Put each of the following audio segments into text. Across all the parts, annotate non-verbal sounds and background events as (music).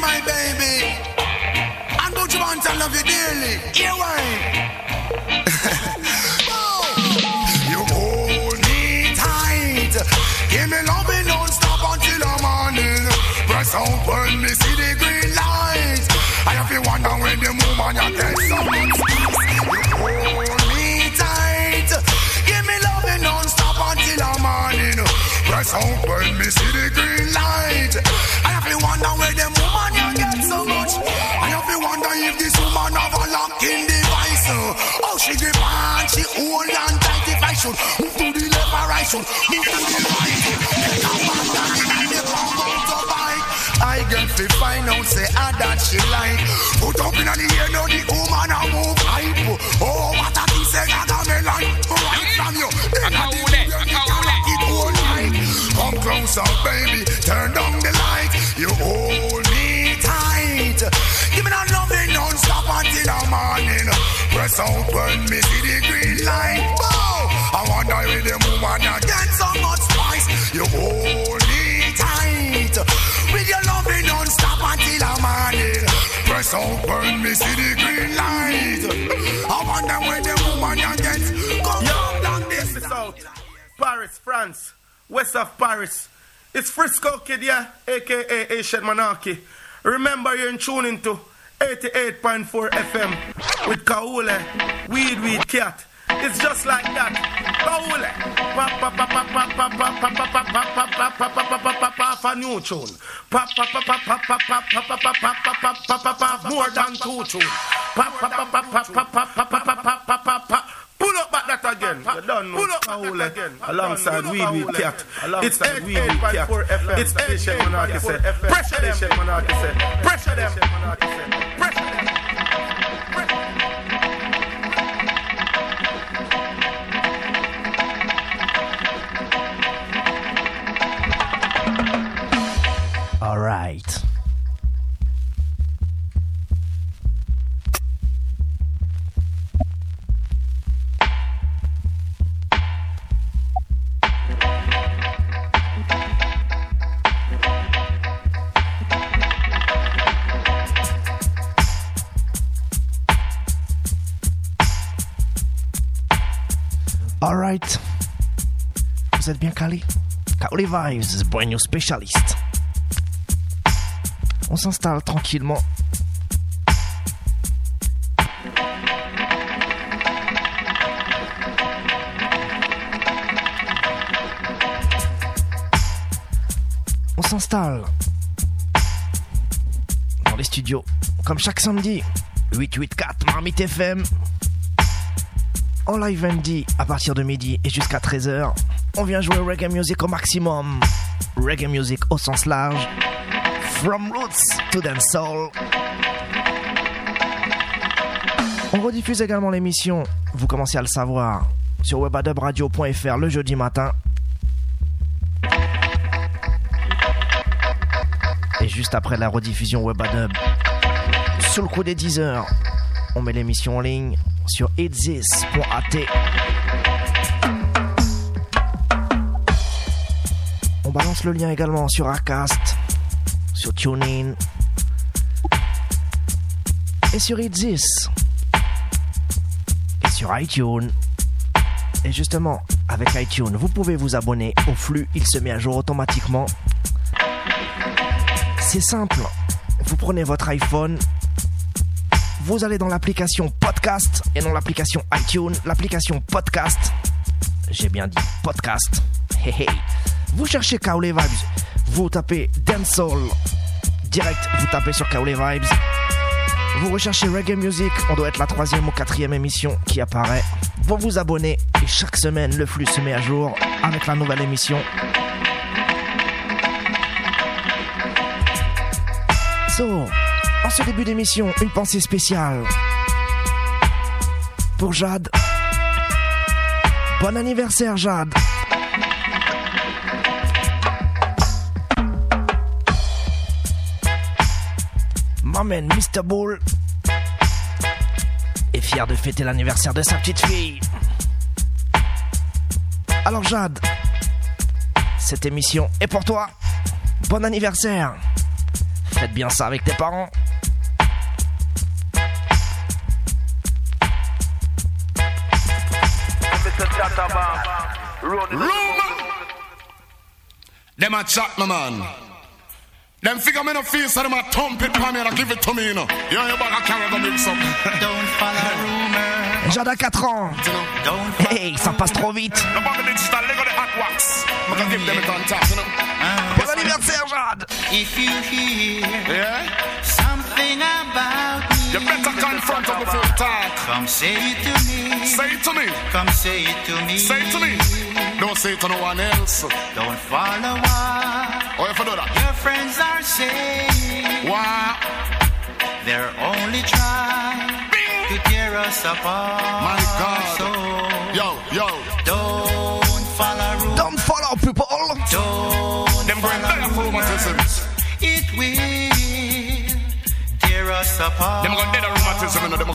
my baby. And Gucci want I love you dearly. Here (laughs) you hold me tight. Give me loving non-stop until the morning. Press out when me see the green light. I have to wonder when the woman you get so Press out when me see the green light. I have to wonder where the woman you get so much. I have to wonder if this woman have a locking device. Oh, she grip on, she hold on tight if I should move to the left or I should move to the right. Get a man down in the to. I get fi find out say ah that she like. Put up in the air now the woman a move hype. Oh, what a thing say that a Come closer, baby, turn down the light. You hold me tight. Give me that loving non-stop until the morning. Press out when me see the green light. Bow. I wonder where the woman a get so much spice. You hold me tight. With your loving non-stop until the morning. Press out when me see the green light. I wonder where the woman a get. Come Yo, down this this is out. Paris, France, west of Paris. It's Frisco Kid, yeah, aka Asian Monarchy. Remember, you're tuning to 88.4 FM with Kaule, Weed Weed Cat. It's just like that. Kaule. Pa new tune. More than two tune cat again. You don't. Pull up again. Alongside we will cat. It's we will cat. It's pressure, Monarchy. Pressure them. Pressure them. Pressure them. Pressure them. Bien calés? Kaoli Vibes, new spécialiste. On s'installe tranquillement. On s'installe dans les studios, comme chaque samedi, 884 Marmite FM. En live MD à partir de midi et jusqu'à 13h. On vient jouer reggae music au maximum. Reggae music au sens large. From Roots to Dancehall. On rediffuse également l'émission, vous commencez à le savoir, sur webadubradio.fr le jeudi matin. Et juste après la rediffusion Webadub, sous le coup des 10 heures, on met l'émission en ligne sur itzis.at. Le lien également sur Acast, sur TuneIn et sur Itzis et sur iTunes. Et justement, avec iTunes, vous pouvez vous abonner au flux, il se met à jour automatiquement. C'est simple, vous prenez votre iPhone, vous allez dans l'application podcast et non l'application iTunes, l'application podcast. J'ai bien dit podcast. Vous cherchez Kaole Vibes, vous tapez Dancehall. Direct, vous tapez sur Kaole Vibes. Vous recherchez Reggae Music, on doit être la troisième ou quatrième émission qui apparaît. Vous vous abonnez et chaque semaine le flux se met à jour avec la nouvelle émission. So, en ce début d'émission, une pensée spéciale pour Jade. Bon anniversaire Jade. Mr. Bull est fier de fêter l'anniversaire de sa petite fille. Alors Jade, cette émission est pour toi. Bon anniversaire. Faites bien ça avec tes parents. Them a man. Them figure me no feel so them a thump it for me and give it to me, you know. Yeah, you better carry the mix up. (laughs) Don't follow rumor. Jada 4 ans. (laughs) Don't Hey, ça passe trop vite. The bag of digital, they got the hot wax. I can give them it on top, you know. Ah. Bon anniversaire, Jade. If you hear Yeah? something about me, You better confront them before you talk. come say it to me. Say it to me. Come say it to me. Say it to me. Don't say it to no one else. Don't follow what Oh, if you do that. your friends are saying. Wow. They're only trying to tear us apart. My God. So Yo, yo. don't follow rumor. Don't follow people. Don't Them going follow there for rumor. rheumatism. It will tear us apart. Them going dead of rheumatism, you know. Them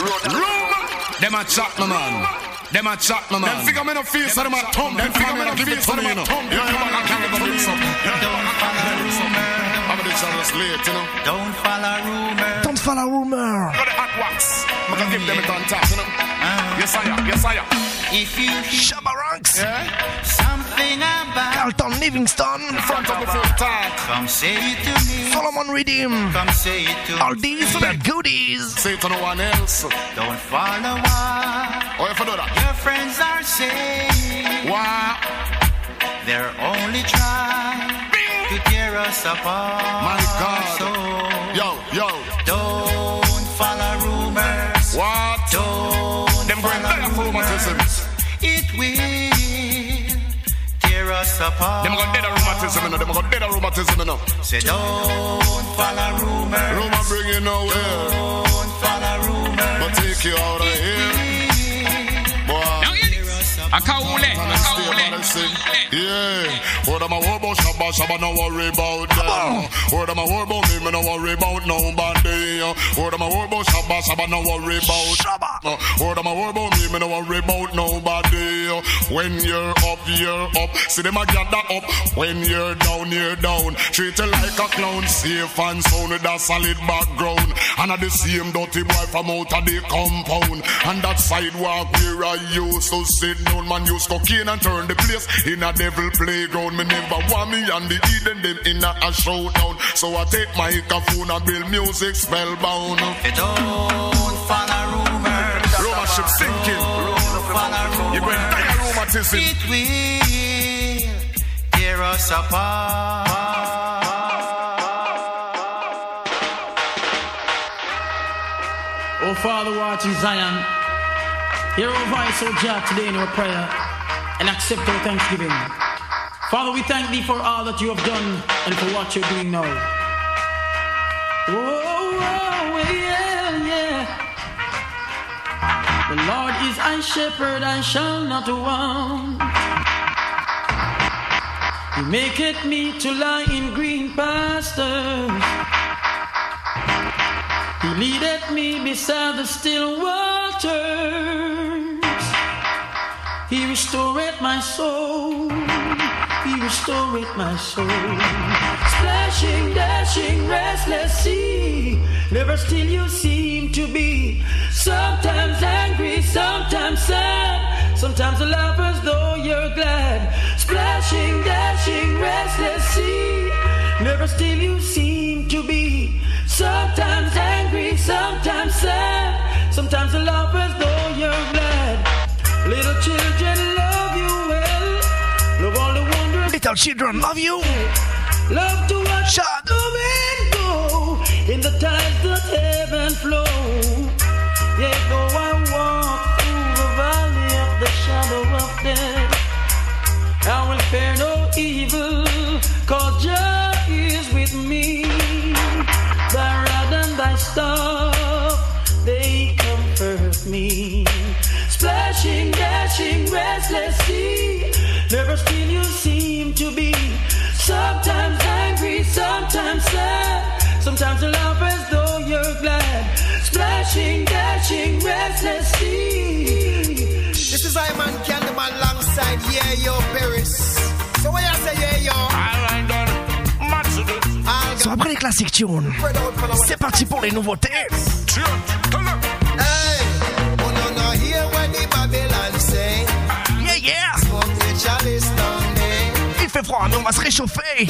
Rumor. Them a chat, my man. Them a chat, my man. Them figure me no feel so them a thump. Them figure me no give it to me, you know. Yeah, you better carry the mix up. Yeah, you better carry the mix up. I'm a just late, you know. Don't follow rumor. Don't follow rumor. Got the hot wax. I can give them it on top, you know. Uh-huh. Yes, I am. Yes, I am. If you hear Shabba Ranks. something about Carlton Livingston. Front of the full talk. come say it to me. Solomon Redeem. Come say it to All me. these the goodies. Say it to no one else. Don't follow what Oh, if you do that. your friends are saying. Wow. They're only trying to tear us apart. My God. So Yo, yo. don't follow rumors. What? Don't Them going follow there for rheumatism. rumors. Eh? Will tear us apart. Them going dead of rheumatism, you know. Them going dead of rheumatism, you know. Say don't follow rumors. Rumor bring you nowhere. Don't follow rumors. But take you out of here. Akaule, Akaule. Yeah. What am I worry about Shabba Shabba? No worry about them. What am I worry about me? Me no worry about nobody. What am I worry about Shabba Shabba? No worry about Shabba. What am I worry about me? Me no worry about nobody. When you're up, you're up. See them a gather up. When you're down, you're down. Treat you like a clown. Safe and sound with a solid background. And at the same dirty boy from out of the compound. And that sidewalk where I used to sit down. Man use cocaine and turn the place in a devil playground. Me never want me and the Eden them in a, a showdown. So I take my microphone and build music spellbound. Say don't follow rumors. Roma ship sinking. Don't follow rumors. You're going to die rheumatism. It will tear us apart. Oh, Father, watching Zion, hear our voice, oh God, today in our prayer, and accept our thanksgiving. Father, we thank thee for all that you have done and for what you're doing now. Oh, oh, yeah, yeah. The Lord is my shepherd, I shall not want. He maketh me to lie in green pastures. He leadeth me beside the still waters. He restored my soul. He restored my soul. Splashing, dashing, restless sea. Never still you seem to be. Sometimes angry, sometimes sad. Sometimes a as though you're glad. Splashing, dashing, restless sea. Never still you seem to be. Sometimes angry, sometimes sad. Sometimes a as though you're glad. Little children love you well. Love all the wonders. Little children love you. Love to watch Shut. the wind go in the tides that ebb and flow. Yet though I walk through the valley of the shadow of death, I will fear no evil, cause Jah is with me. Thy rod and thy staff, restless sea. Never still you seem to be. Sometimes angry, sometimes sad. Sometimes you laugh as though you're glad. Splashing, dashing, restless sea. This is Iman Candleman alongside Yeah Yo Paris. So when I say Yeah Yo. Alright, après les classiques tunes, c'est parti pour les nouveautés. Tune. fait froid, mais on va se réchauffer.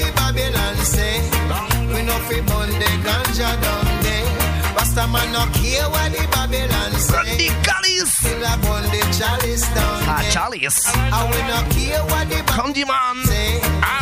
Ah, Candyman. Ah,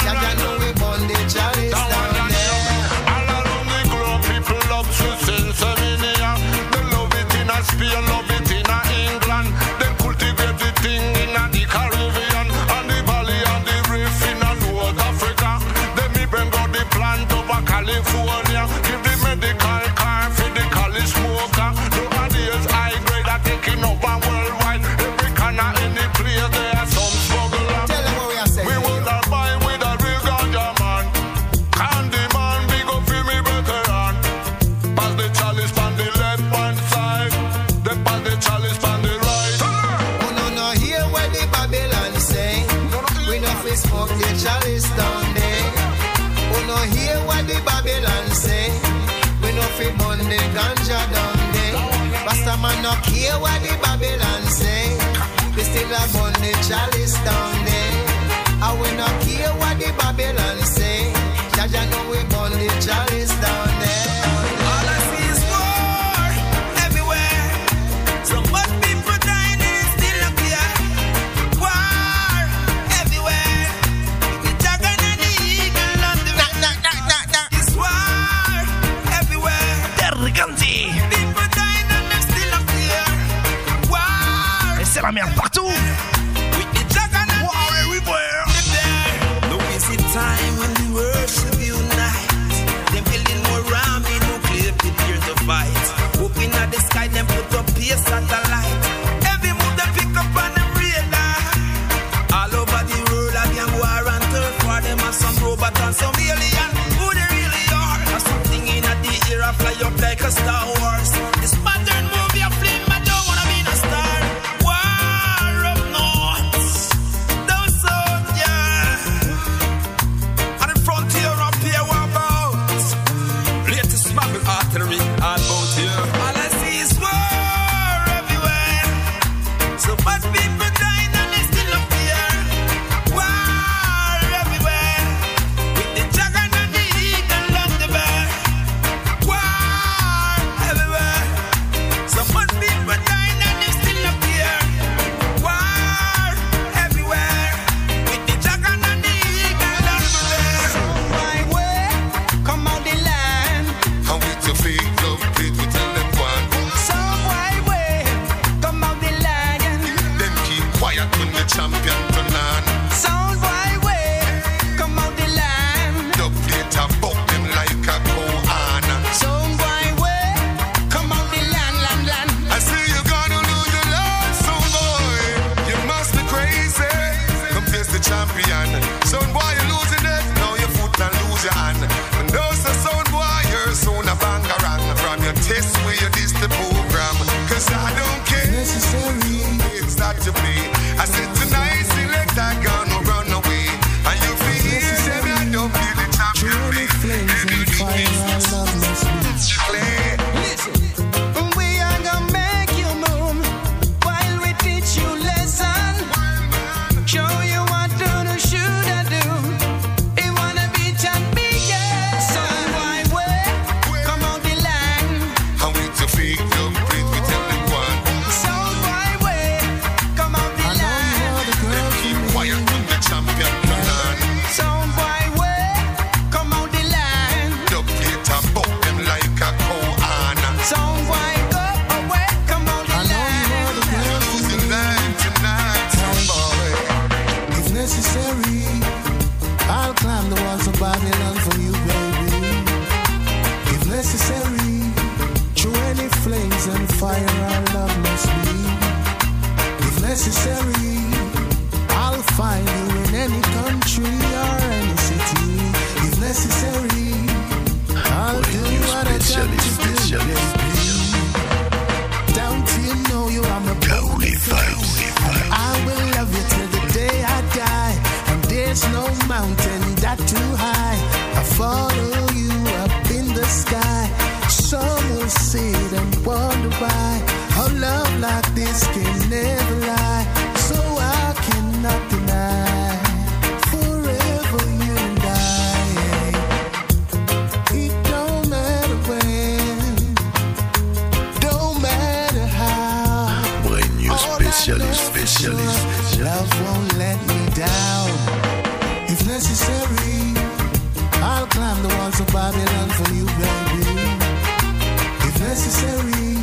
necessary.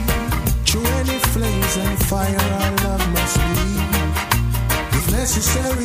Through any flames and fire, our love must be. If necessary.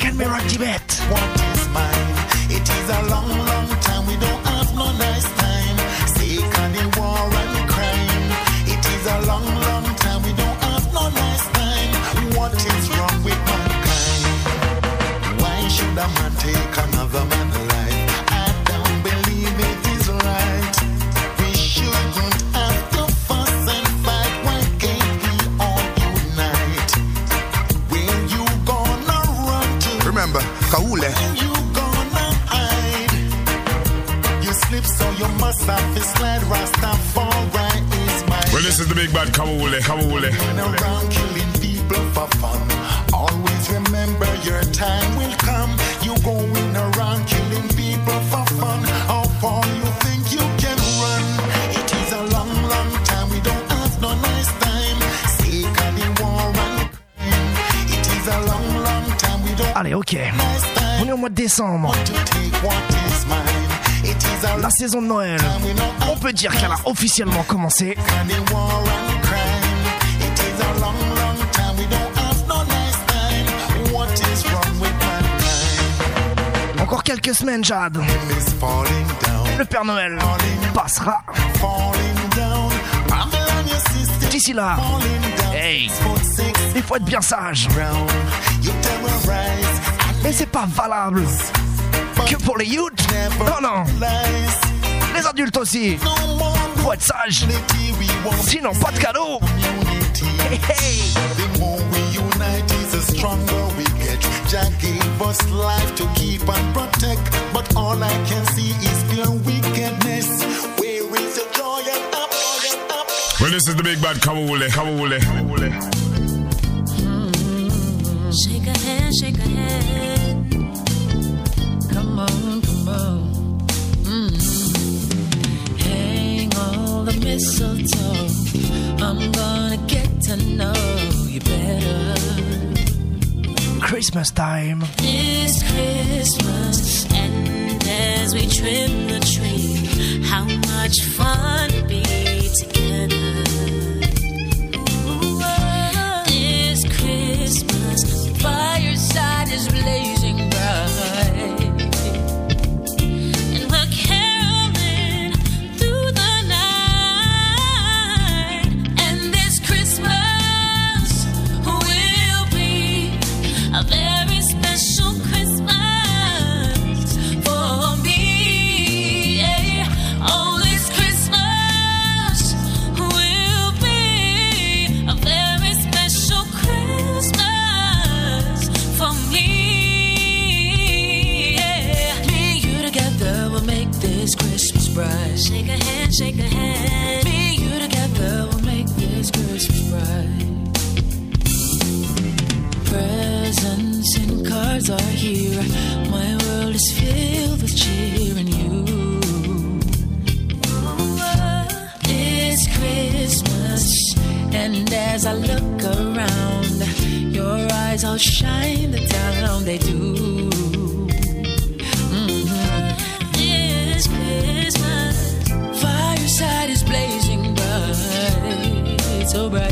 American Mirror Tibet. One bad Kawule, Kawule. around killing people for fun. Always remember your time will come. You going around killing people for fun. How far you think you can run? It is a long, long time. We don't have no nice time. Sick of the war and It is a long, long time. We don't Allez, ok. Nice On est au mois de décembre. La saison de Noël. peut dire qu'elle a officiellement commencé. Encore quelques semaines, Jade. Le Père Noël passera. D'ici là, hey, il faut être bien sage. Mais c'est pas valable que pour les youths. Non, non. les adultes aussi. Faut être sage. Sinon, pas de cadeau. Hey, hey. Us life to keep and protect, but all I can see is pure wickedness. Where is the joy and up, Well, this is the big bad Kawule, Kawule. Shake a hand, shake a hand. mistletoe, I'm gonna get to know you better. Christmas time. Christmas, and as we trim the tree, how much fun it'd be together. Ooh, ah, ah. it's Christmas, fireside is blazing. are here. My world is filled with cheer and you. It's Christmas, and as I look around, your eyes all shine the town they do. Mm-hmm. It's Christmas, fireside is blazing bright, so bright.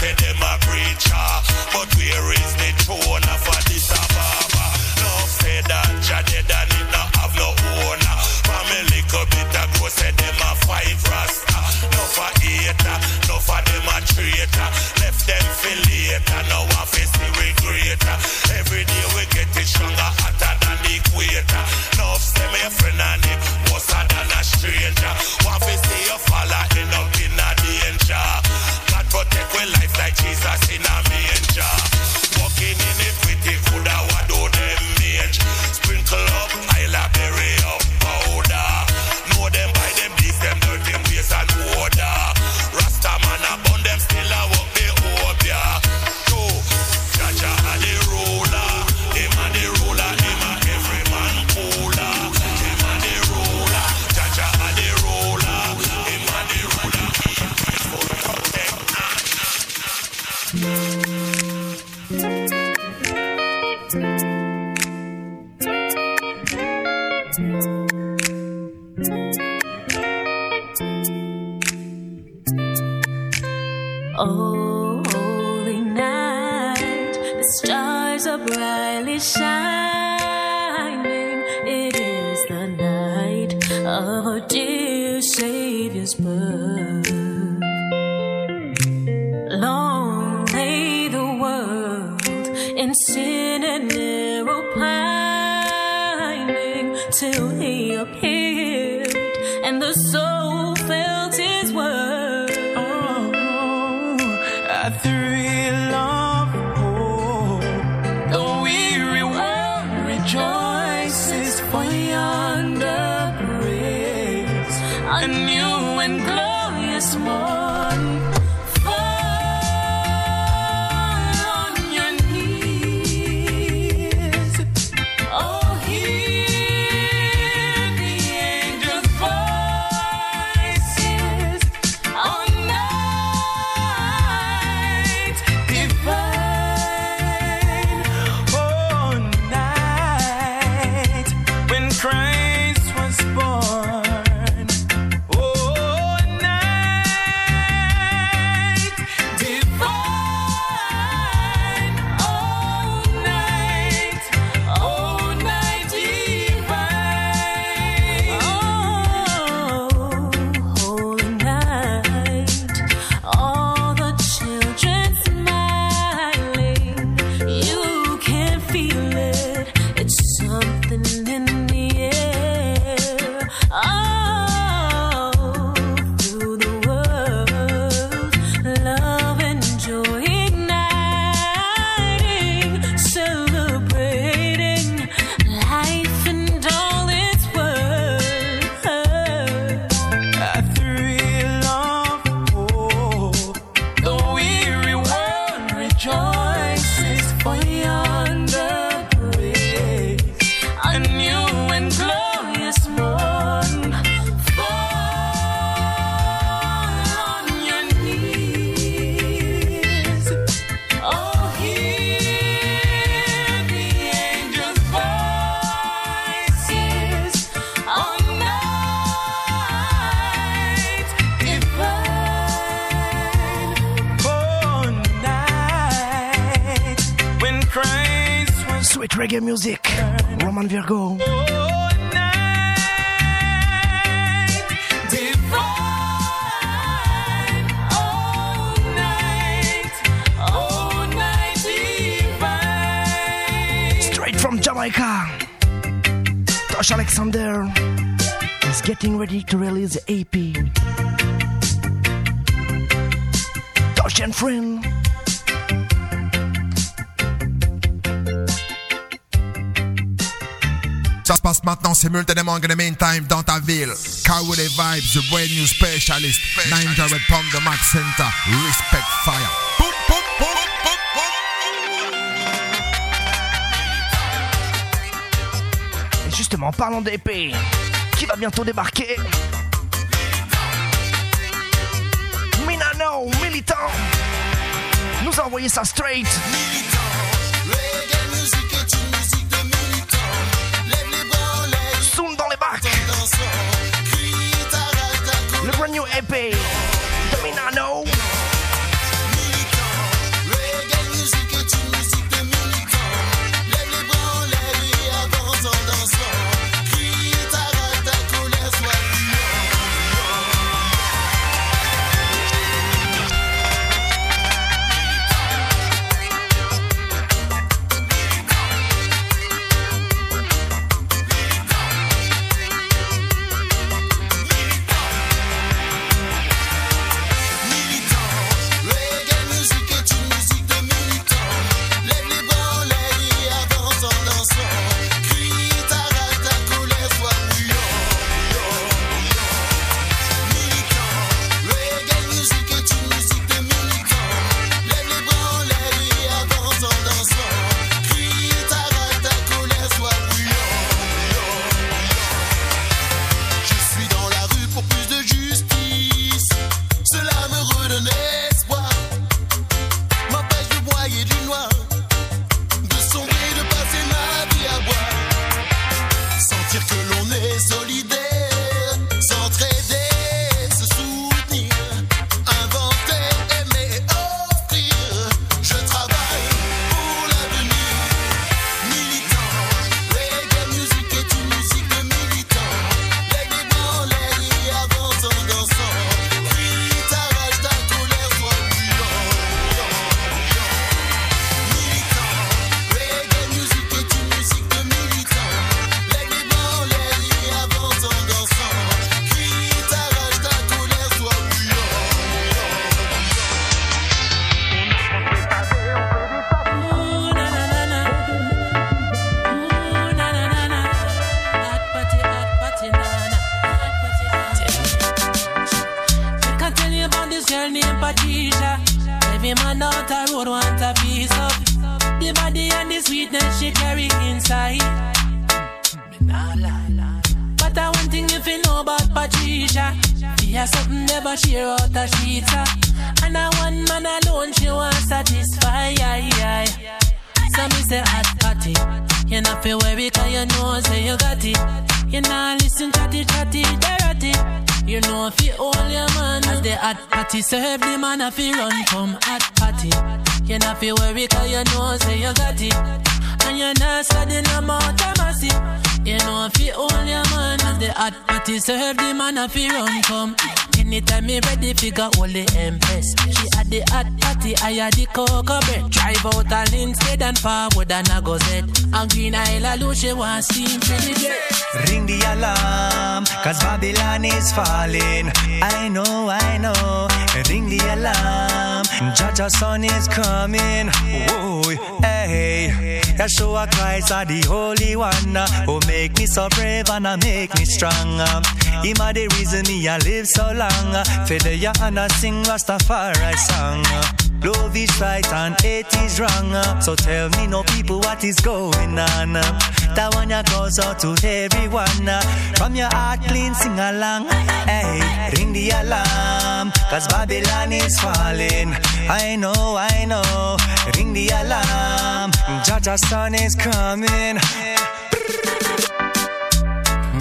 Say them song in the meantime, down ta ville. Cowboy Vibes, the brand new specialist. Nine direct from the Max Center. Respect fire. Et justement, parlons d'épée, qui va bientôt débarquer? Minano, militant, nous a envoyé ça straight. Militant. Let me know. If you run from hot party. You not feel worry 'cause you know say you got party serve the man if you run come. Anytime me ready figure all the empress. She had the hot party, I had the cocoa bread. Drive out and instead and forward and go Z. And green isle lose she want steam the jet. Ring the alarm, cause Babylon is falling. I know, I know. Ring the alarm, Jah Jah son is coming. Whoa, hey. Yeshua Christ are the Holy One who make me so brave and make me strong. Him are the reason me I live so long. Fede ya and I sing Rastafari song. Love is right and hate is wrong. So tell me, no people, what is going on? That one ya goes out to everyone. From your heart clean, sing along. Hey, ring the alarm, cause Babylon is falling. I know, I know. Ring the alarm, Jah Jah son is coming.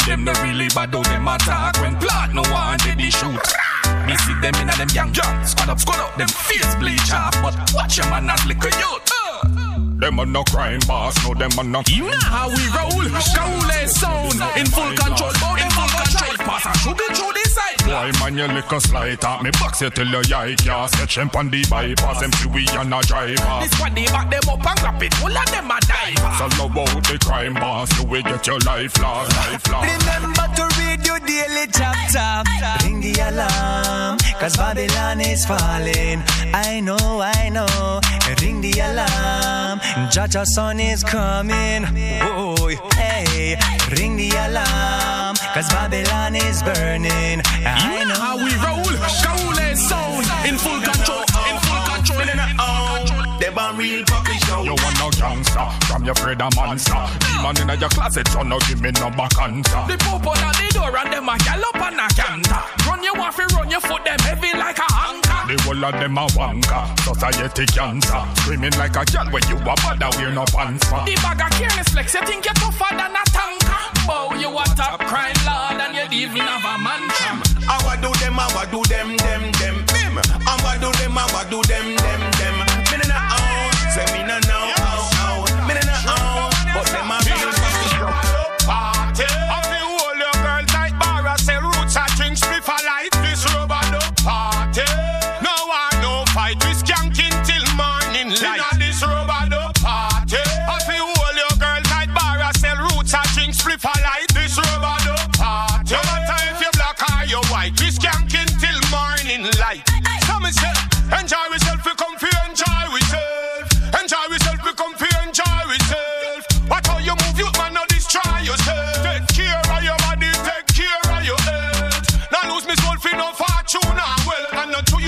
Them no really bad though them attack when plot no one they be shoot. Me see them in a them young young squad up squad up them face bleach off but watch your man as liquor youth. Them are no crime boss, no them are no. You know how we roll. Kaule sound in full control. In full control. Pass a sugar through the side. Why man you lick a slide at me box you till you yike ya Set champ on the bypass them see we on a driver This one they back them up and grab it. All of them a dive. So love out the crime boss you will get your life lost, life lost Remember to read your daily chapter. Ring the alarm, cause Babylon is falling. I know, I know. Ring the alarm, Jah Jah son is coming. Whoa, hey, ring the alarm, cause Babylon is burning. I You know how we roll. Kaule sound in full control. In full control. They ban real puppy show. You want no gangster from your afraid a monster Demon in your closet so no give me no back answer The poop on the door and them a gal up and a canter. Run your waffle, run your foot, them heavy like a anchor. The whole of them a wanker Society cancer Screaming like a girl when you a bother wear no pants The bag of careless flex, you think you're tougher than a tanker. Bow, you a top crime lord and you even have a mansion. I what do them, I what do them, them, them, them. I do them, I what do them, them,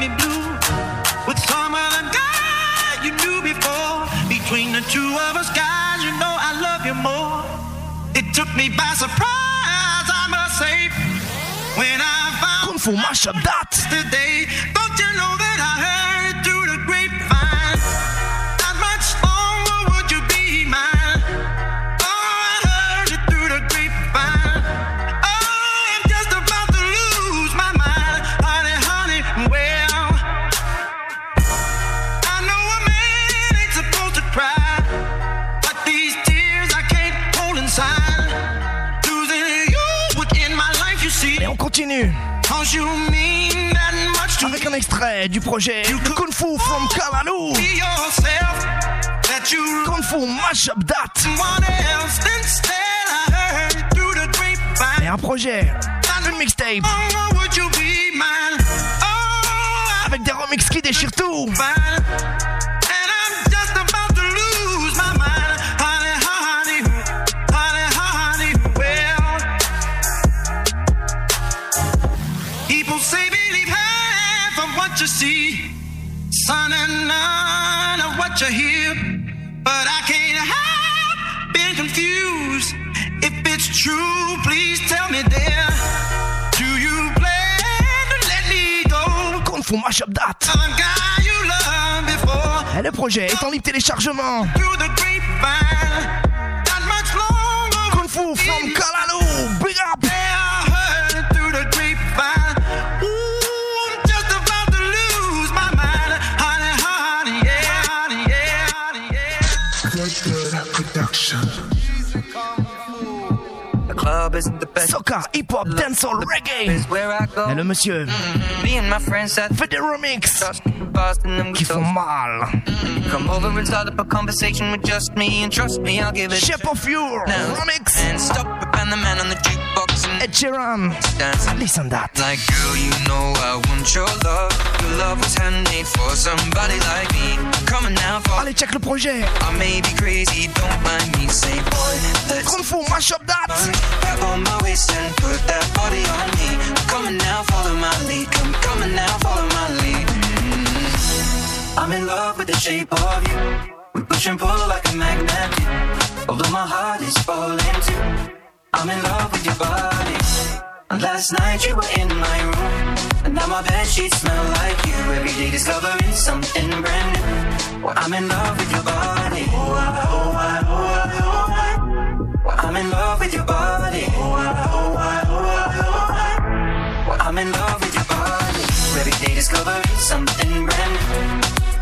me blue with some other guy you knew before. Between the two of us, guys, you know I love you more. It took me by surprise, I must say, when I found Kung Fu Mashup that. today. Don't you know that I heard extrait du projet Kung Fu from Kalaloo. yourself. Fu, mash up that. Et un projet, une mixtape. Avec des remix qui déchirent tout. You see, son, and none of what you hear. But I can't help being confused. If it's true, please tell me, dear. Do you plan to let me go? Kung Fu mash up that. The guy you loved before. Et le projet est en libre téléchargement. Through the grapevine, not much longer. Kung Fu from Kalalu. Big up. Soca, hip hop, dancehall, reggae. Is where I go. Et le monsieur mm, Me and my friends at fait des remix Boston and we qui font mal. Mm, come over and start up a conversation with just me, and trust me, I'll give it. Shape of You, remix. Sheeran. Listen that. Like, girl, you know I want your love. Your love was handmade for somebody like me. Coming now for. Allez, check le projet. I may be crazy, don't mind me. Say, boy, let's Kung Fu mash up that. grab on my waist and put that body on me. Coming now, follow my lead. Come, coming now, follow my lead. Mm. I'm in love with the shape of you. We push and pull like a magnet. Although my heart is falling too. I'm in love with your body. And last night you were in my room. And now my bed sheets smell like you. Every day discovering something brand new. Well, I'm in love with your body. Oh, I, oh, I, oh, I, oh, I. Well, I'm in love with your body. Oh, I, oh, I, oh, I, oh, I. Well, I'm in love with your body. Every day discovering something brand new.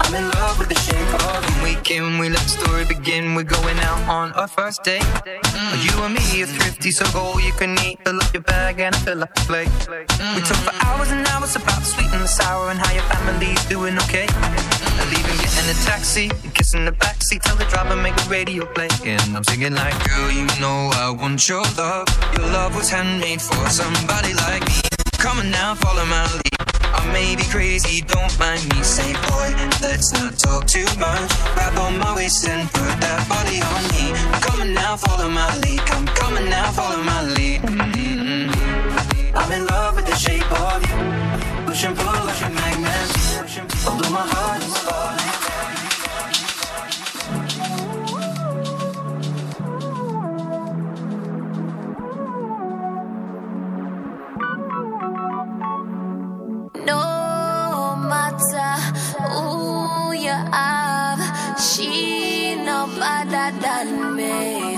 I'm in love with the shape of you. We came, we let the story begin. We're going out on our first date. Mm. You and me are thrifty, so go you can eat. Fill up your bag and fill up your plate. Mm. We talk for hours and hours about the sweet and the sour and how your family's doing okay. Mm. And even getting a taxi, and kissing the backseat, tell the driver make the radio play. And I'm singing like, girl, you know I want your love. Your love was handmade for somebody like me. Come on now, follow my lead. I may be crazy, don't mind me. Say, boy, let's not talk too much. Grab on my waist and put that body on me. I'm coming now, follow my lead. Come coming now, follow my lead. Mm-hmm. I'm in love with the shape of you. Push and pull like a magnet. Although my heart is falling. No matter who you have, she no better than me.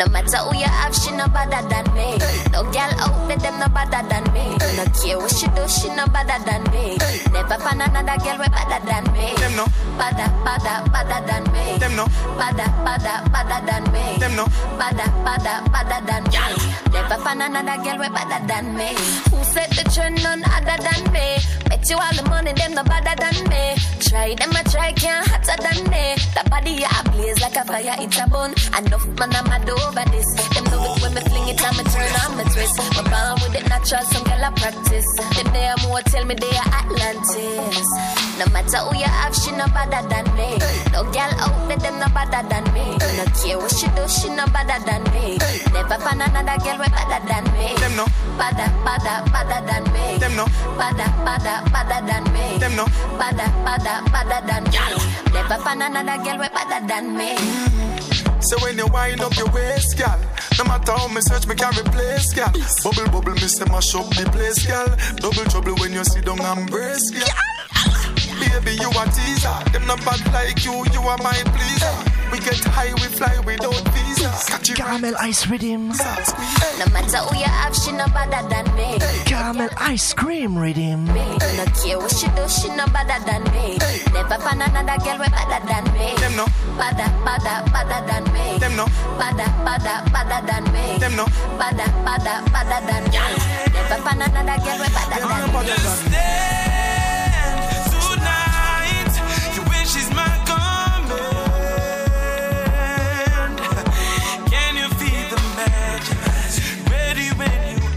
No matter who you have, she no better than me. No girl out there, them no better than me. No care what she do, she no better than me. Never find another girl way better than me. Them no. Better, better, better than me. Them no. Better, better, better than me. Them no. Better, better, better than me. Never find another girl way better than me. Who set the trend? None other than me. Bet you all the money, them no better than me. Try them, I try, can't hotter than me. The body, yeah, blaze like a fire, it's a bun. Enough man, I'm mad over this. Them love it when me fling it and me turn on me twist. My born with it natural, some girl I practice. Them they are more, tell me they are Atlantis. No matter who you have, she no better than me. No girl out there, them no better than me. No care what she do, she no better than me. Never find another girl way better than me. Them no. Better, better, better than me. Them no. Better, better, better than me. Them no. Better, better, better than me. Never find another girl way better than me. So when you wind up your waist, gal, no matter how me search, me can't replace, gal. Bubble, bubble, me say mash up the place, gal. Double trouble when you sit down and brace, gal. Baby, you a teaser. Them not bad like you, you are my pleaser. We get high, we fly without visa. Catch you Caramel ice rhythm. No matter who you have, she no better than me. Caramel ice cream rhythm. me. No care what she do, she no better than me. Never find another girl way better than me. Them no. Better, better, better than me. Them no. Better, better, better than me. Them no. Better, better, better than me. Never find another girl way better than me.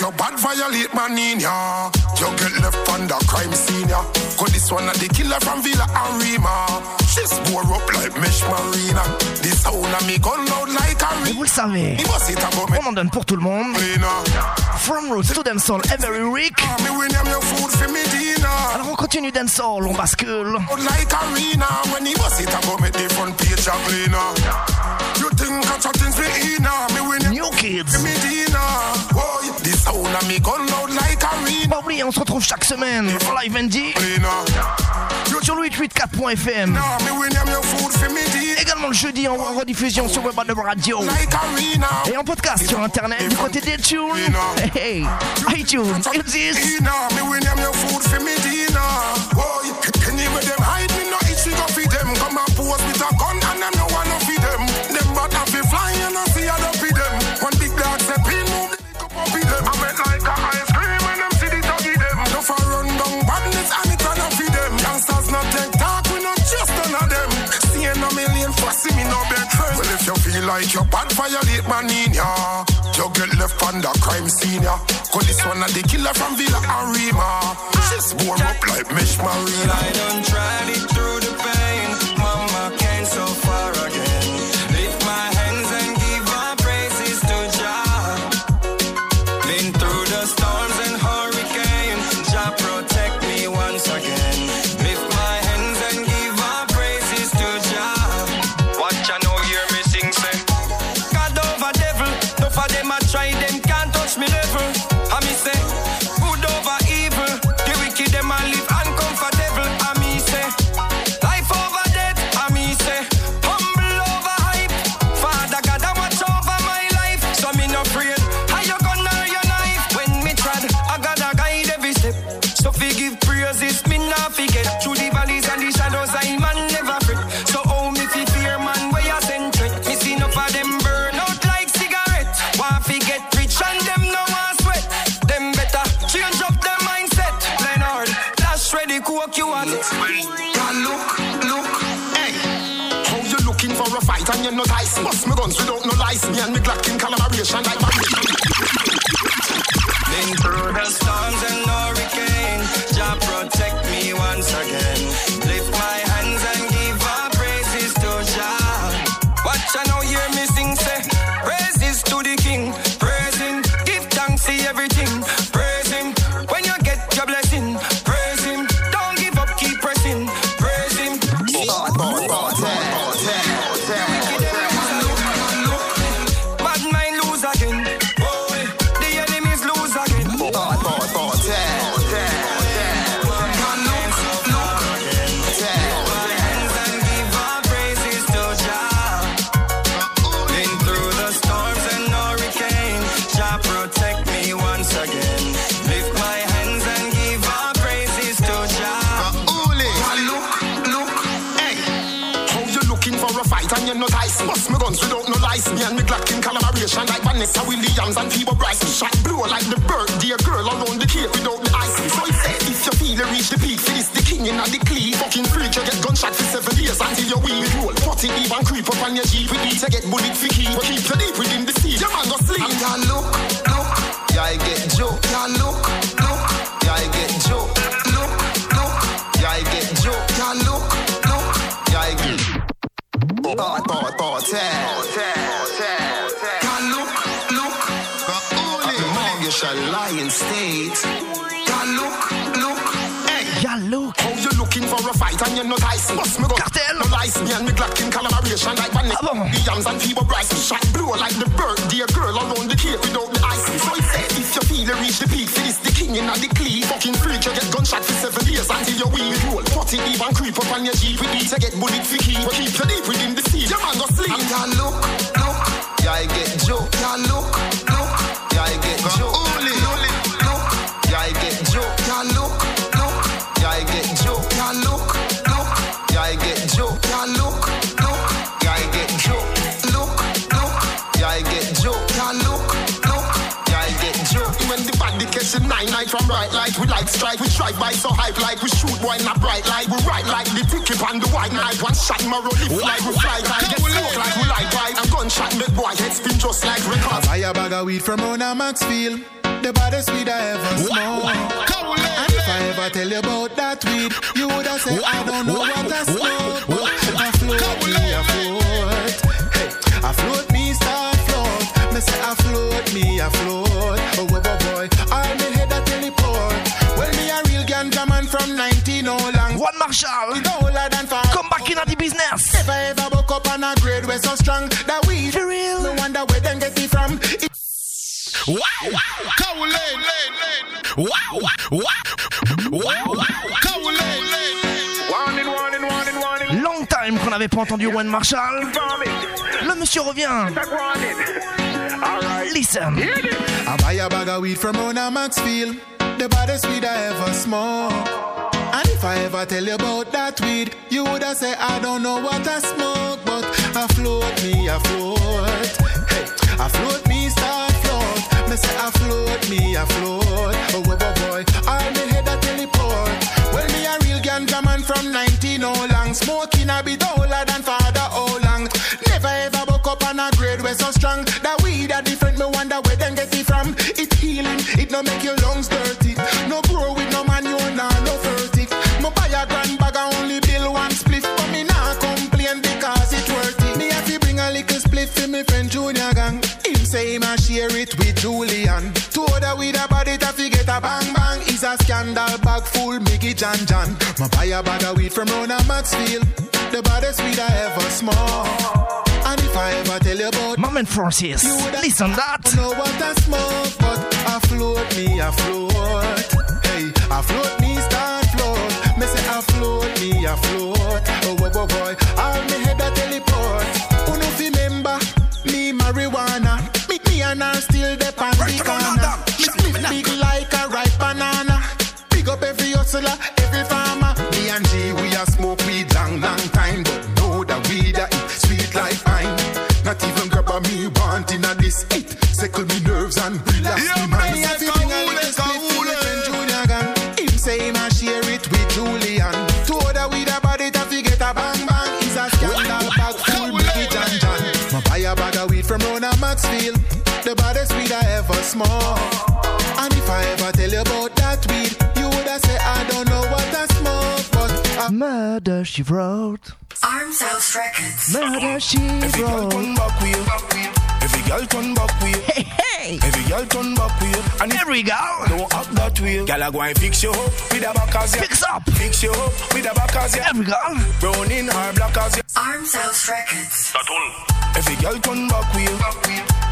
your bad violate my nina. You get left on the crime scene, yeah. Cause this one of the killer from Villa Arima. Et vous le savez, on en donne pour tout le monde. From Roots to Dancehall every week. Alors on continue Dancehall, on bascule. You think me win New Kids. Like. Pas oublier, on se retrouve chaque semaine, live Sur le 884.fm. Également le jeudi en rediffusion sur Web Radio. Et en podcast sur internet du côté des tunes. Hey, hey, iTunes, them hide me no we feed them. Come and pose with a gun. Like your bad violate man in ya. You get left on the crime scene ya. Cause this one of the killer from Villa Arima. She's born up like Mesh Marina. I done tried it through the pain. Glock in collaboration like years until your wheel roll. It even creep up on your jeep with it. You get bullet for keep deep the and me Glock in collaboration like. Ah bon? Williams and Phoebe Bryce. Shot blow like the birthday girl around the cape without the ice. So it said if you feel you reach the peak, for this the king in the cleat. Fucking freak, you get gunshot for seven years until your wheel roll. It even creep up on your jeep with it. You get bullet for key, but keep you deep within strike, we strike by so hype like we shoot boy in a bright light. We ride like the ticket on the white night. One shot marrow lift like we fly high, get smoke like we like pipe. And gunshot make boy head spin just like record. Buy a bag of weed from Rona Maxfield. The baddest weed I ever smoked. And if I ever tell you about that weed, you would have said, I don't know what I smoke. I float me, I float. Hey, I float me, star float. Me say I float me, I float. Oh, Marshall. Come back in the business. If I ever woke up on a grade where so strong, that weed For real. No wonder where them get it from. It Wow. Wow, wow, wow, warning. Long time qu'on n'avait pas entendu One Marshall. Le monsieur revient. Listen. I buy a bag of weed from Rona Maxfield. The baddest weed I ever smoked. And if I ever tell you about that weed, you woulda said I don't know what I smoke, but I float me, I float. Hey, I float me, start float. Me say I float me, I float. Oh, oh, oh boy, I me head a teleport. Well, me a real ganja man from 19 oh long. Smoking a bit older than father all long. Never ever buck up on a grade where so strong. That weed a different. Me wonder where them get it from. It healing, it no make your lungs dirt. Say him a share it with Julian. Two other with a body to get a bang bang. Is a scandal bag full, Mickey Jan Jan. Me buy a bag of weed from Rona Maxfield. The baddest weed I ever smoke. And if I ever tell you about My man Francis, you would listen that. know what I smoke, but I float me, I float. Hey, I float me, start float. Me say I float me, I float. Oh boy, boy, boy, all the I. And if I ever tell you about that weed, you woulda say I don't know what I smoke, but uh, I Murder she wrote. Arms House Records. Murder she Every girl wrote. turn back way. Every girl turn back way. Hey, hey. Every girl turn back way. And There we go. don't act that way. Girl, I go and fix you up with a back as ya. Fix up. Fix you up with a back as ya. There we go. Brown in her black as ya. Arms House Records. Every girl turn back way.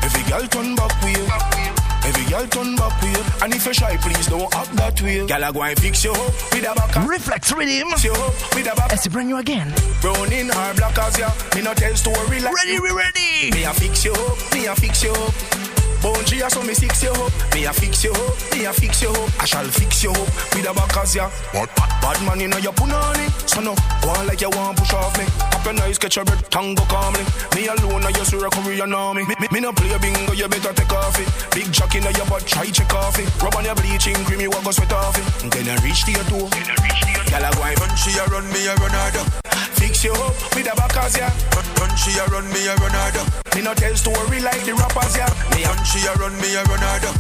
Every girl turn back way. Every girl turn back way. And if you shy, please don't act that way. Girl, I go and fix you up with a back Reflex rhythm. Fix you up with a back It's brand new again. Brown in her black as ya. Me no tell story like Ready, we ready. Me a fix you up, me a fix you up. Boundary so me fix you up. Me a fix you up, me a fix you up. I shall fix you up with a back as ya. What? Bad man inna your punani. So no, go on like you want push off me. Up your nice catch a bread, tango calmly. Me alone na your sura Korean army. Me, me, me no play bingo, you better take off it. Big jock inna your butt, try check off it. Rub on your bleaching cream, you walk go sweat off it. Then I reach to your toe. Girl I go and run, she a run, me a run harder. Fix you up with a back as ya. Run, run, she a run, me a run harder. Me no tell story like the rappers ya. Me a run, she a run, me a run harder.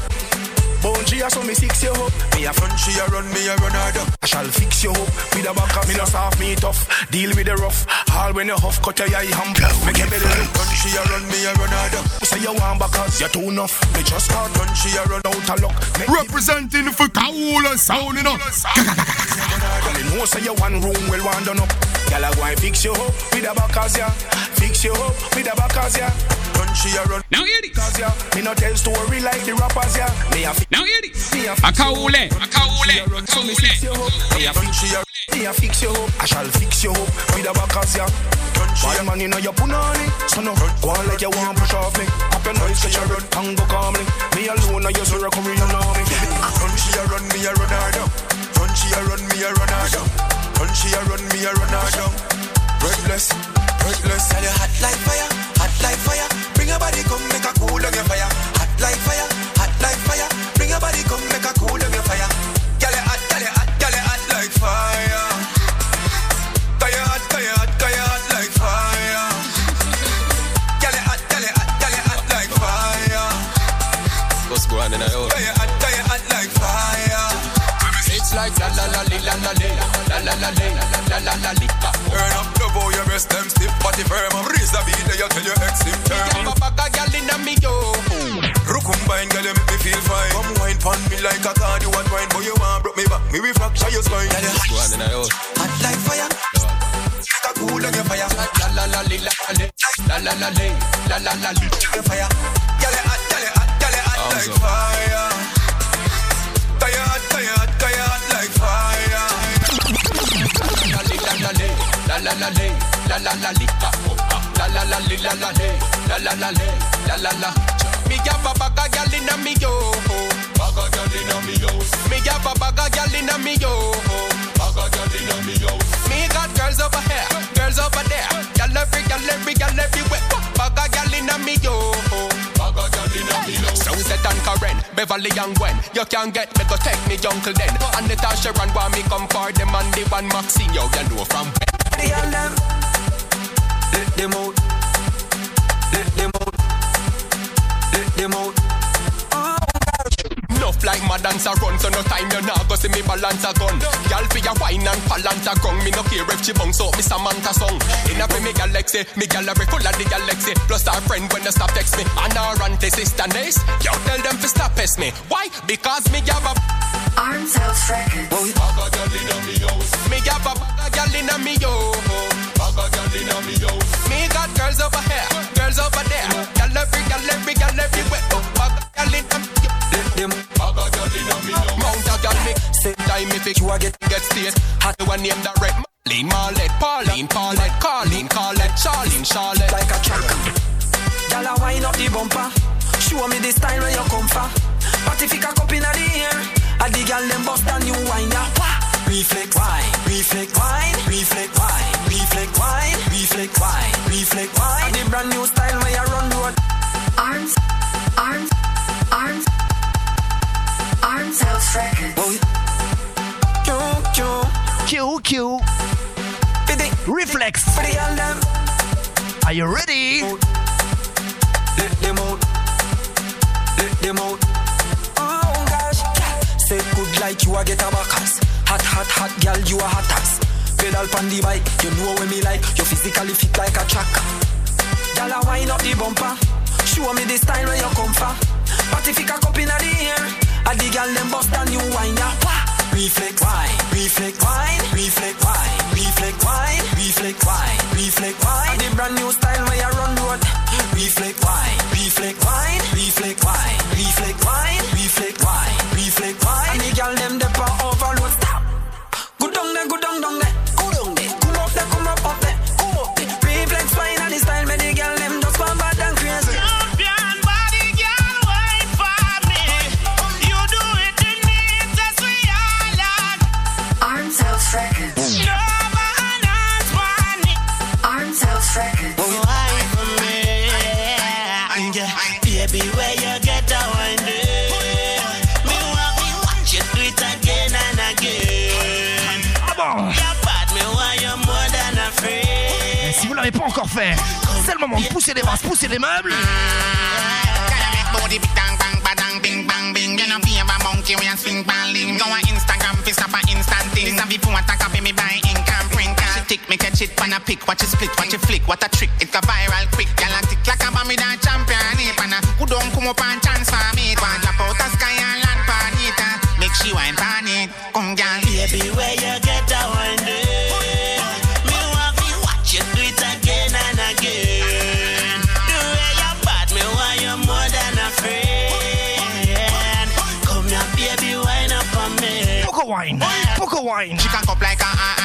Boundary so me fix you up. Me a front, she a run, me a run harder. I shall fix you up with a back as Me no soft, me tough. Deal with the rough. All when you huff, cut your eye hump. Make your belly look. Run, she a run, me a run harder. Say you want back as you too enough. Me just start run, she a run out of luck. Make Representing for Kaula sound, you know. Girl, know say you one room well one done up. Girl, I go and fix you up with a back as ya. Fix you up with a back as ya. Run, she a run. Now hear this. Cause ya, me no tell story like the rappers ya. Me a fix Now hear this. me a fix you up. Akaule. Akaule. So me fix you up. Me a fix you up. Me a fix you up. I shall fix you up with a back as ya. Bad man inna your punani. So no, go on like you want push off me. Up your noise, get your run, tango calmly. Me alone, I use a Korean army. Run, she a run, me a run harder. Run, she a run, me a run harder. Run, she a run, me a run harder. Breathless, breathless. Girl, you hot like fire, hot like fire. Bring your body, come make a cool on your fire. Hot like fire, hot like fire. Bring your body, come make a cool on your fire. Girl, you hot, girl, you hot, girl, you hot like fire. Girl, you hot, girl, you hot, girl, you hot like fire. Girl, you hot, girl, you hot, girl, you hot like fire. What's going on in Girl, you hot, girl, you hot like fire. It's like la la la li, la la li, la la la li, la la la li. Turn up, love how your breast them stiff, body firm. Raise the beat, they tell your ex him turn. Give a bag of gyal inna me yo. Rukumbine, girl, you make me feel fine. Come wine pon me like a card, you want wine, but you want broke me back. Me we fracture your spine. Girl, you What's going on in your hot like fire. Make a cool on your fire. La la la li, la la li, la la la li, la la la li. Your fire. Girl, you hot, girl, you hot, girl, you hot like up. fire. Girl, you hot, hot, hot like fire. La la la la la la la li. La la la li, la la li, la la la la la la. Me have a bag of gyal inna me yo. Bag of gyal inna me yo. Me have a bag of gyal inna me yo. Bag of gyal inna me yo. Me got girls over here, girls over there. Gyal every, gyal every, gyal everywhere. Bag of gyal inna me yo. Sunset and Karen, Beverly and Gwen. You can get me go take me uncle then. And Natasha and want me come for them and the one Maxine. Yo, you know from when. The girl them, let them out, let them out, let them out. Enough like my dancer run. So no time you now go see me balance a gun. Girl for your wine and balance a gun. Me no care if she bounce up me Samantha song. In a me galaxy, me gallery full of the galaxy. Plus our friend when they stop text me. And our auntie sister nice. Yo tell them to stop pest me. Why? Because me have a Arms oh, House Records. me have a bag of girl inna me yo. Bag of girl inna me yo. Me got girls over here, girls over there. Girl every, girl every, girl everywhere. Oh, bag of girl inna me yo. Them bag of girl inna me yo. Mount a girl me say time if it you a get get state. Had to one name that red. Marlene Marlette, Pauline, Paulette, Carlene, Carlette, Charlene, Charlotte. Like a track. Gyal a wind up the bumper. Show me the style where you come from. Pacifica cup inna the air. A the gyal them bust a new wine ya. Wah! Reflex, wine, reflex, wine, reflex, wine, reflex, wine, reflex, wine, reflex, wine. The brand new style where you run road. Arms, arms, arms, Arms House Records. Q, Q. Reflex. Are you ready? Let them out. Let them out. Good like you a get a backus. Hot, hot, hot girl, you a hot ass. Pedal pan the bike, you know when me like. You physically fit like a tracker. Girl a wind up the bumper. Show me the style where you come from. Pacifica cup inna the air. A the girl them bust a new wine. Wah! Reflex, wine, reflex, wine, reflex, wine, reflex, wine, reflex, wine, reflex, wine. The brand new style where you run road. Reflex, wine, reflex, wine, si vous l'avez pas encore fait, c'est le moment de pousser les vases, pousser les meubles. Tick, me catch it pan a pick. Watch it split, watch it flick. What a trick, it go viral quick. Gyal a tick like a bomb with a champion. It pan a who don't come up and chance for me. It want drop out a sky and land pan it. uh. Make she wine pan it. Come gyal, Baby, where you get that one day? Me want me watch you do it again and again. The way you bad, me want you more than a friend. Come here, baby, wine up on me. Poco wine, poco wine. She can up like a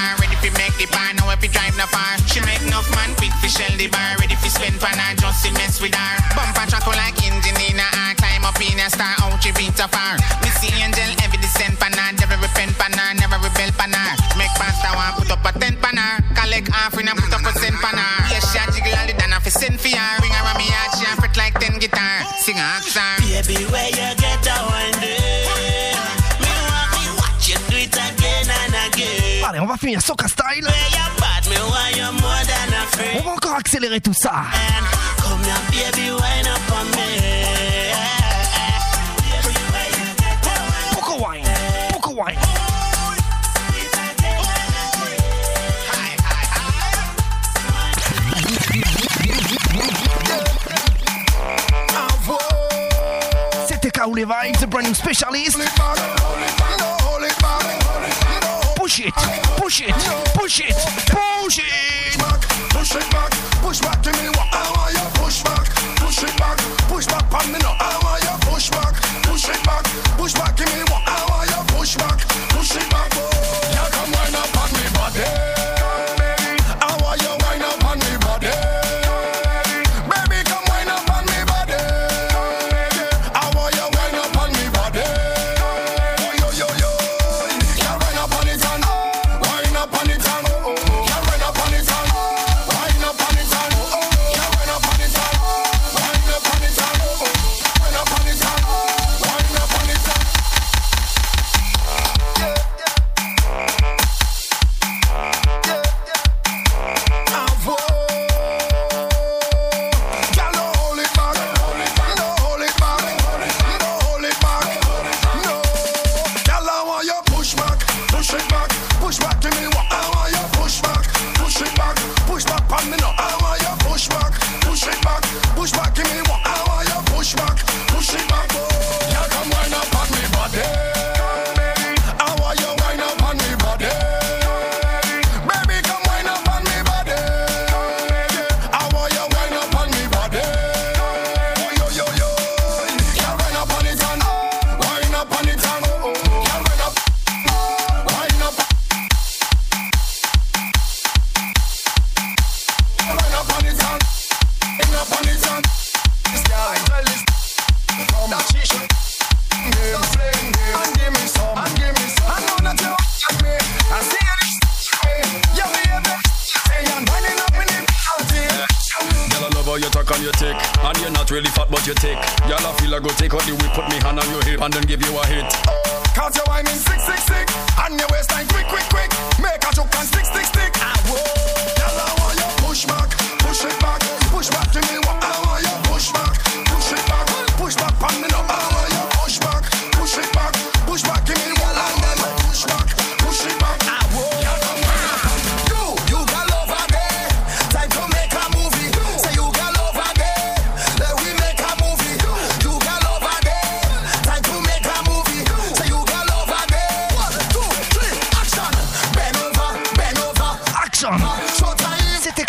The far, she make enough man quick fi shell the bar. Ready fi spend pan her just to mess with her. Bumper track her like engine in a her. Climb up in a star, out she reach a far. See angel every descent pan her. Never repent pan her, never rebel pan her. Make pastor one put up a tent pan her. Collect half in a put up a cent pan her. Yes, she a jiggle all the done fi send for her. Bring her on me heart, she a fret like ten guitar. Sing a her. Baby, where you on va finir Soca Style. On va encore accélérer tout ça. Poco wine, poco wine. C'était Kaoule Vibes, the brand new specialist. Push it, push it, push it, push it. Push it back, push back to me. What I want you push back, push it back, push back on me. No,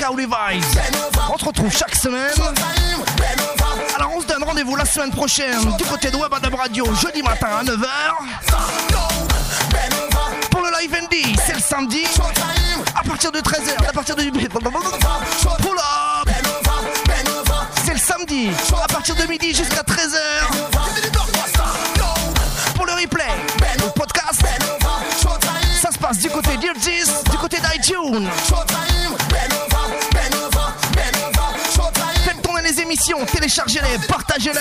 On se retrouve chaque semaine. Alors on se donne rendez-vous la semaine prochaine du côté de Web Adam Radio, jeudi matin à 9h. Pour le live ND, c'est le samedi. À partir de 13h, à partir de... (laughs) Pull up C'est le samedi, à partir de midi jusqu'à 13h. Pour le replay, le podcast, ça se passe du côté d'Irgis, du côté d'iTunes. téléchargez-les, partagez-les.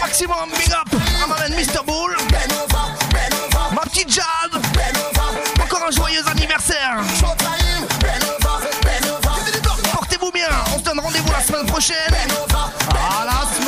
Maximum big up à ma Mr. Bull. Ma petite Jade. Encore un joyeux anniversaire. Portez-vous bien, on se donne rendez-vous la semaine prochaine. À la